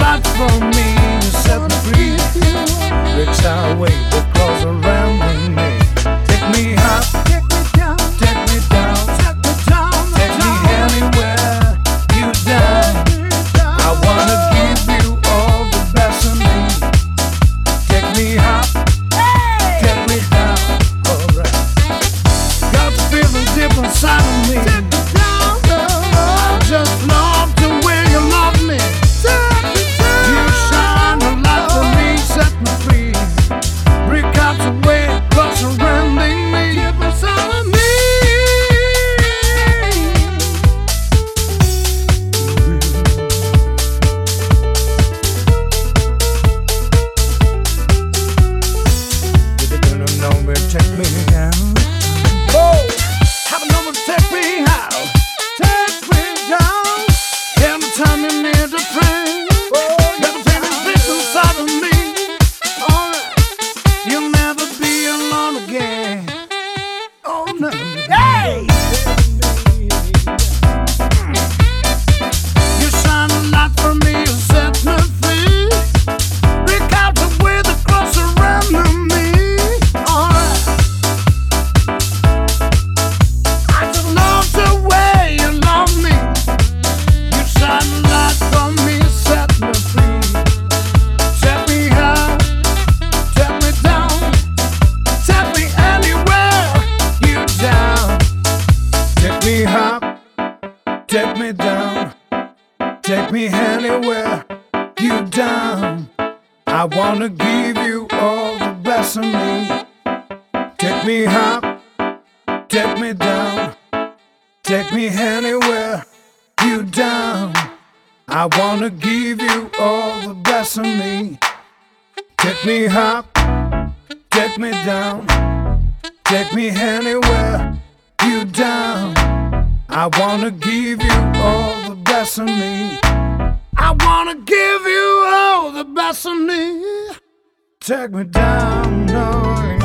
much for me, you set me free. Rich highway, Take me down, take me anywhere you down. I wanna give you all the best of me. Take me up, take me down, take me anywhere you down. I wanna give you all the best of me. I wanna give you all the best of me. Take me down, no.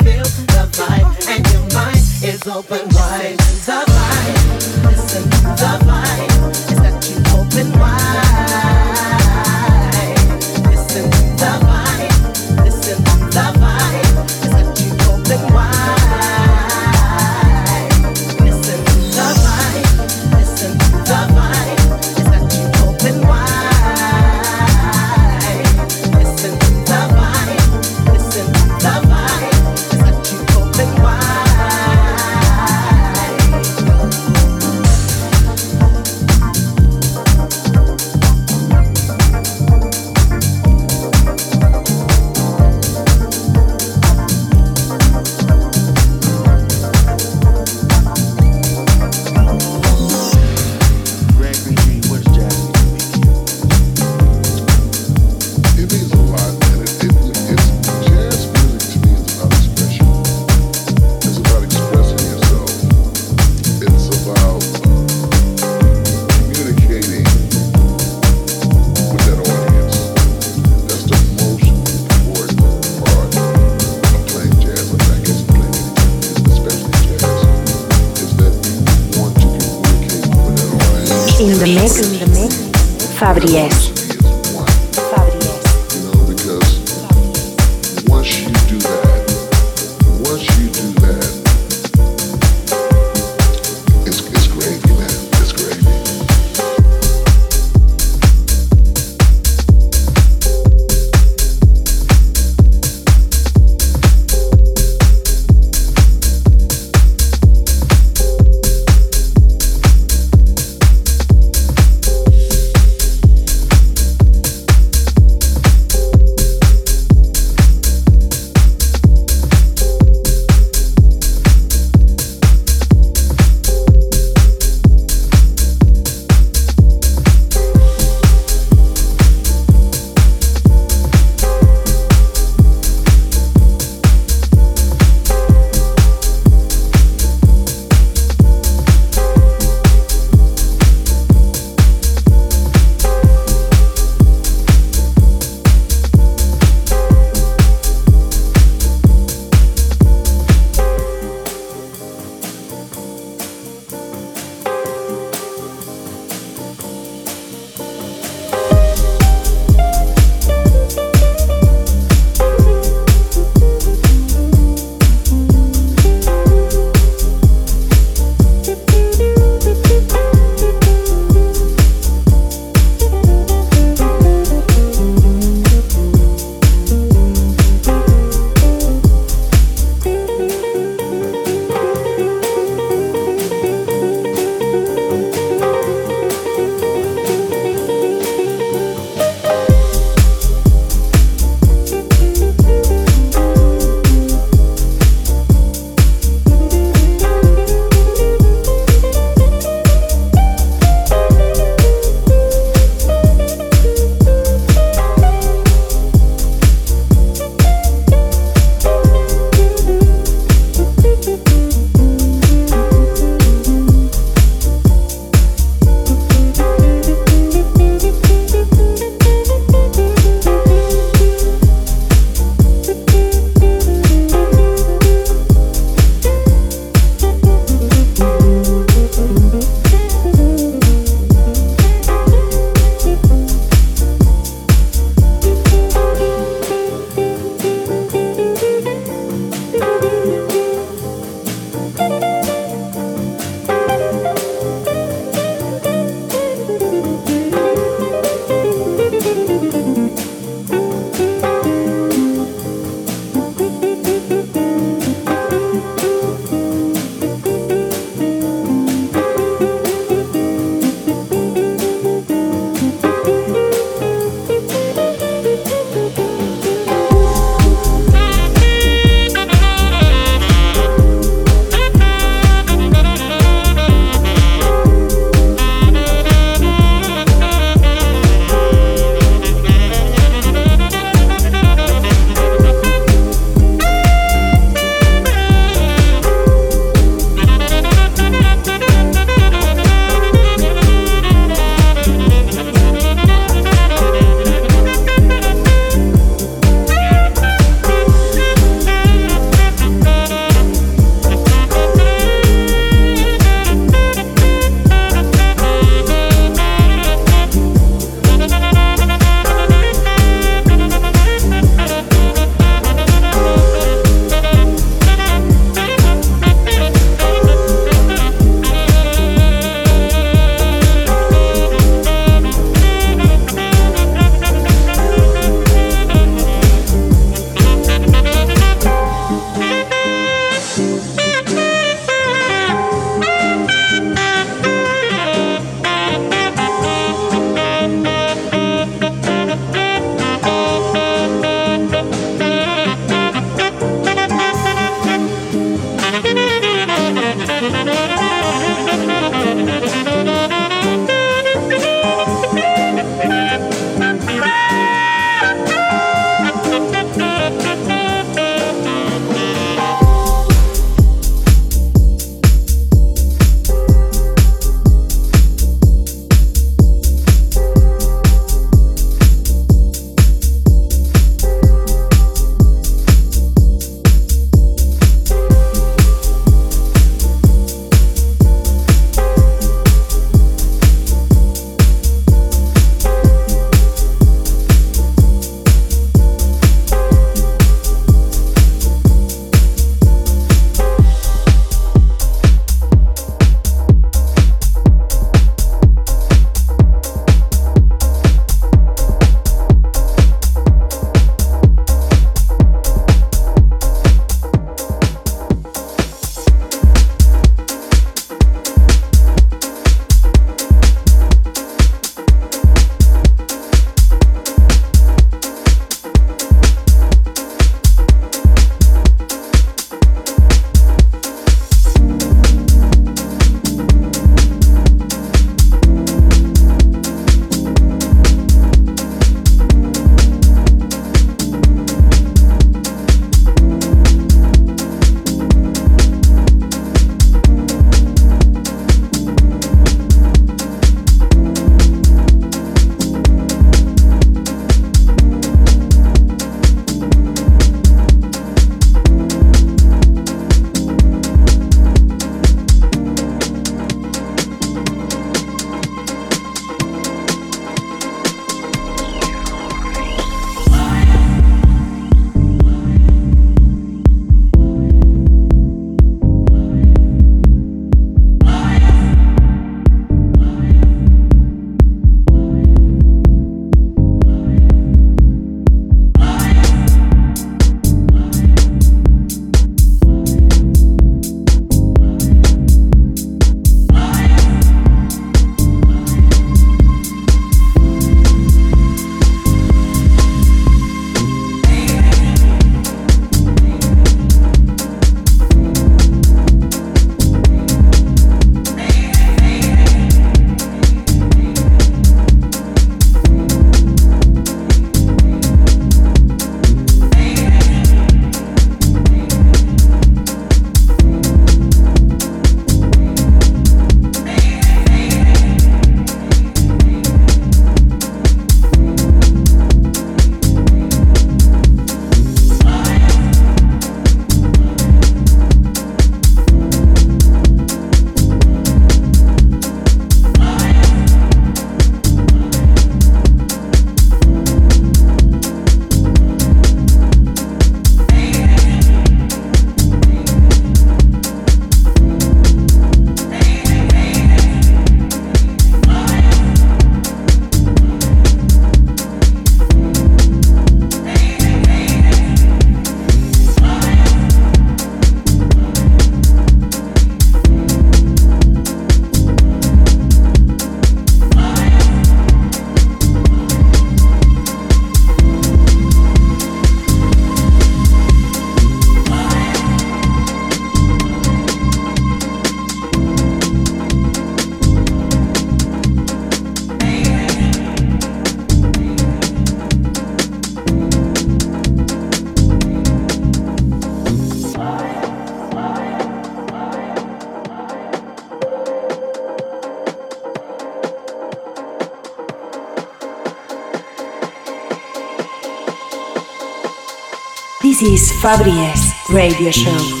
This is Fabri S Radio Show.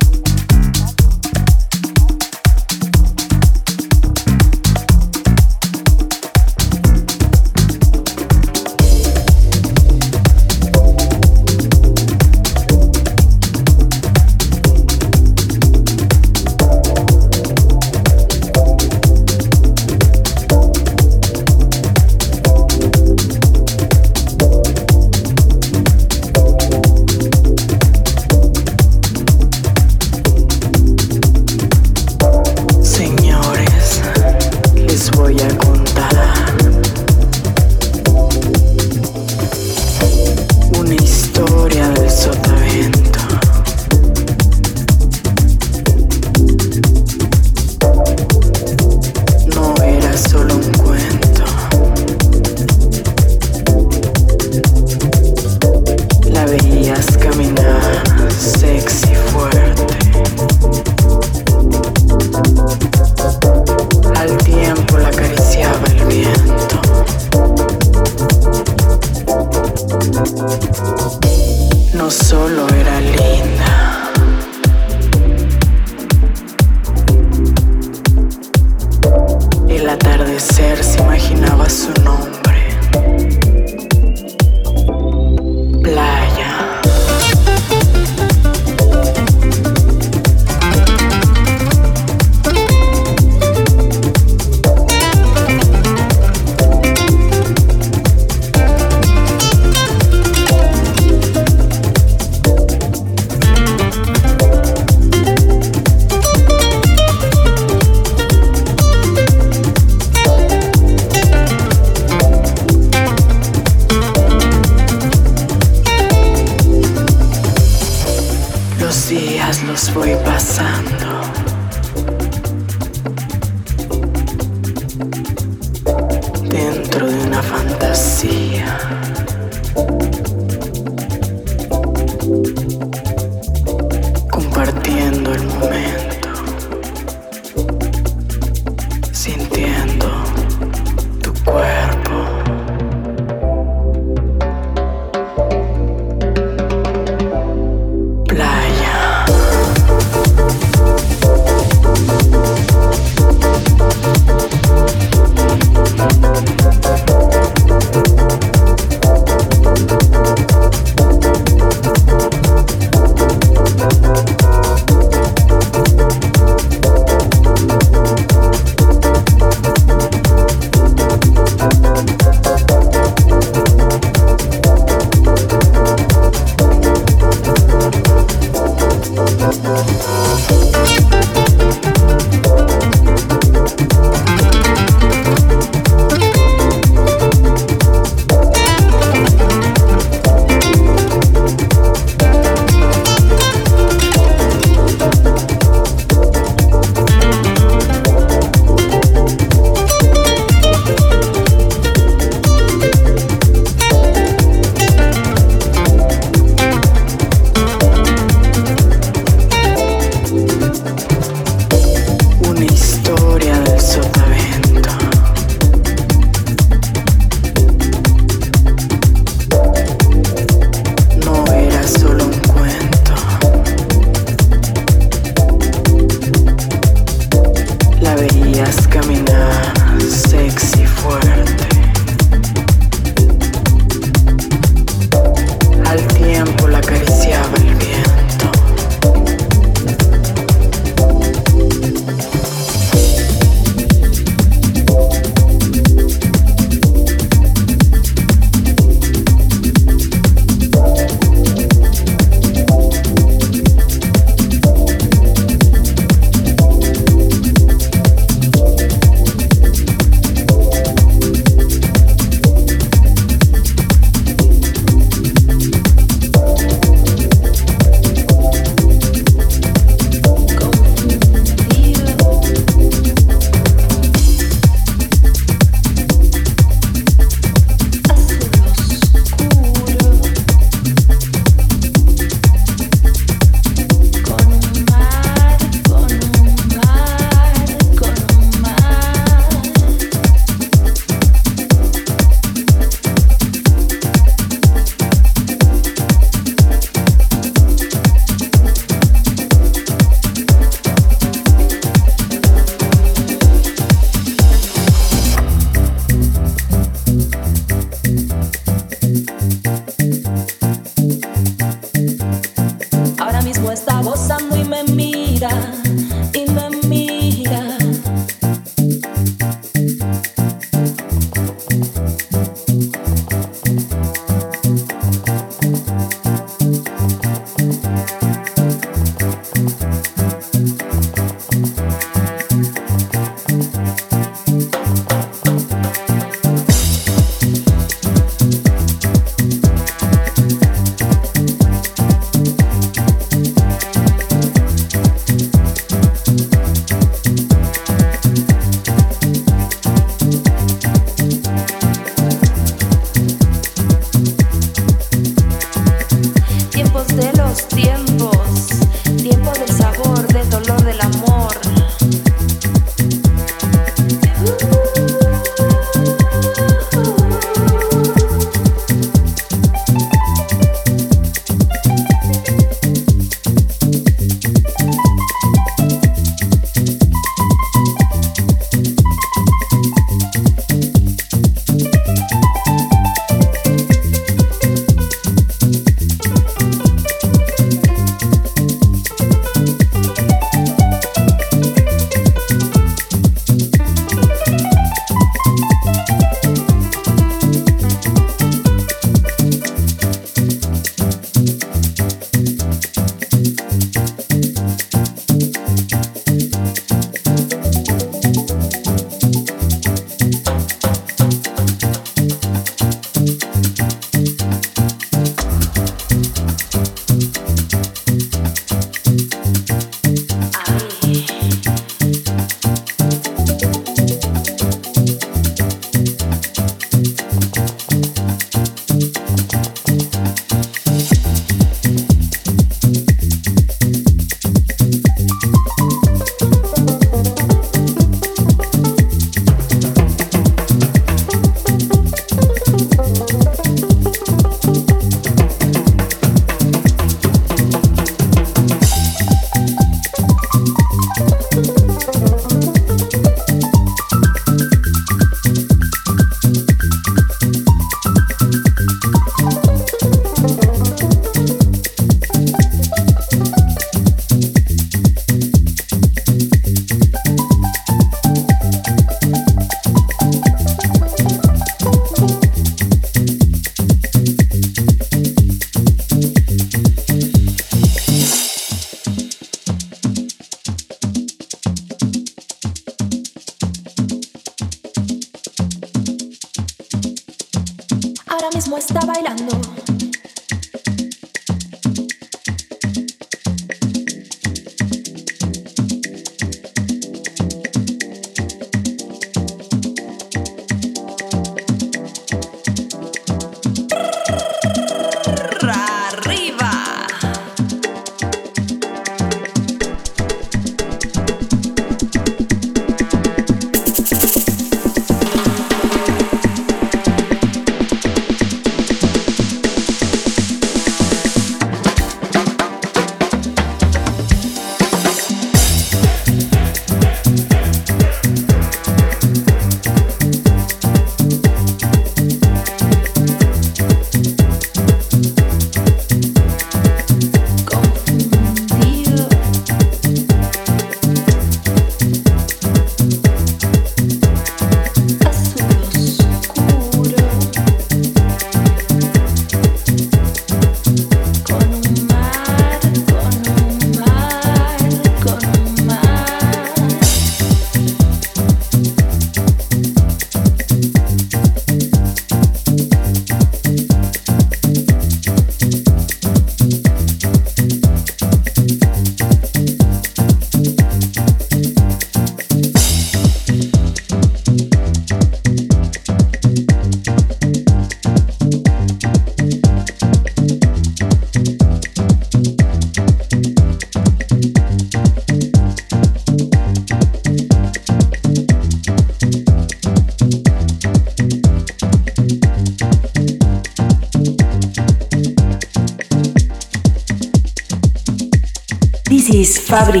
Fabri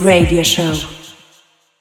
Radio Show.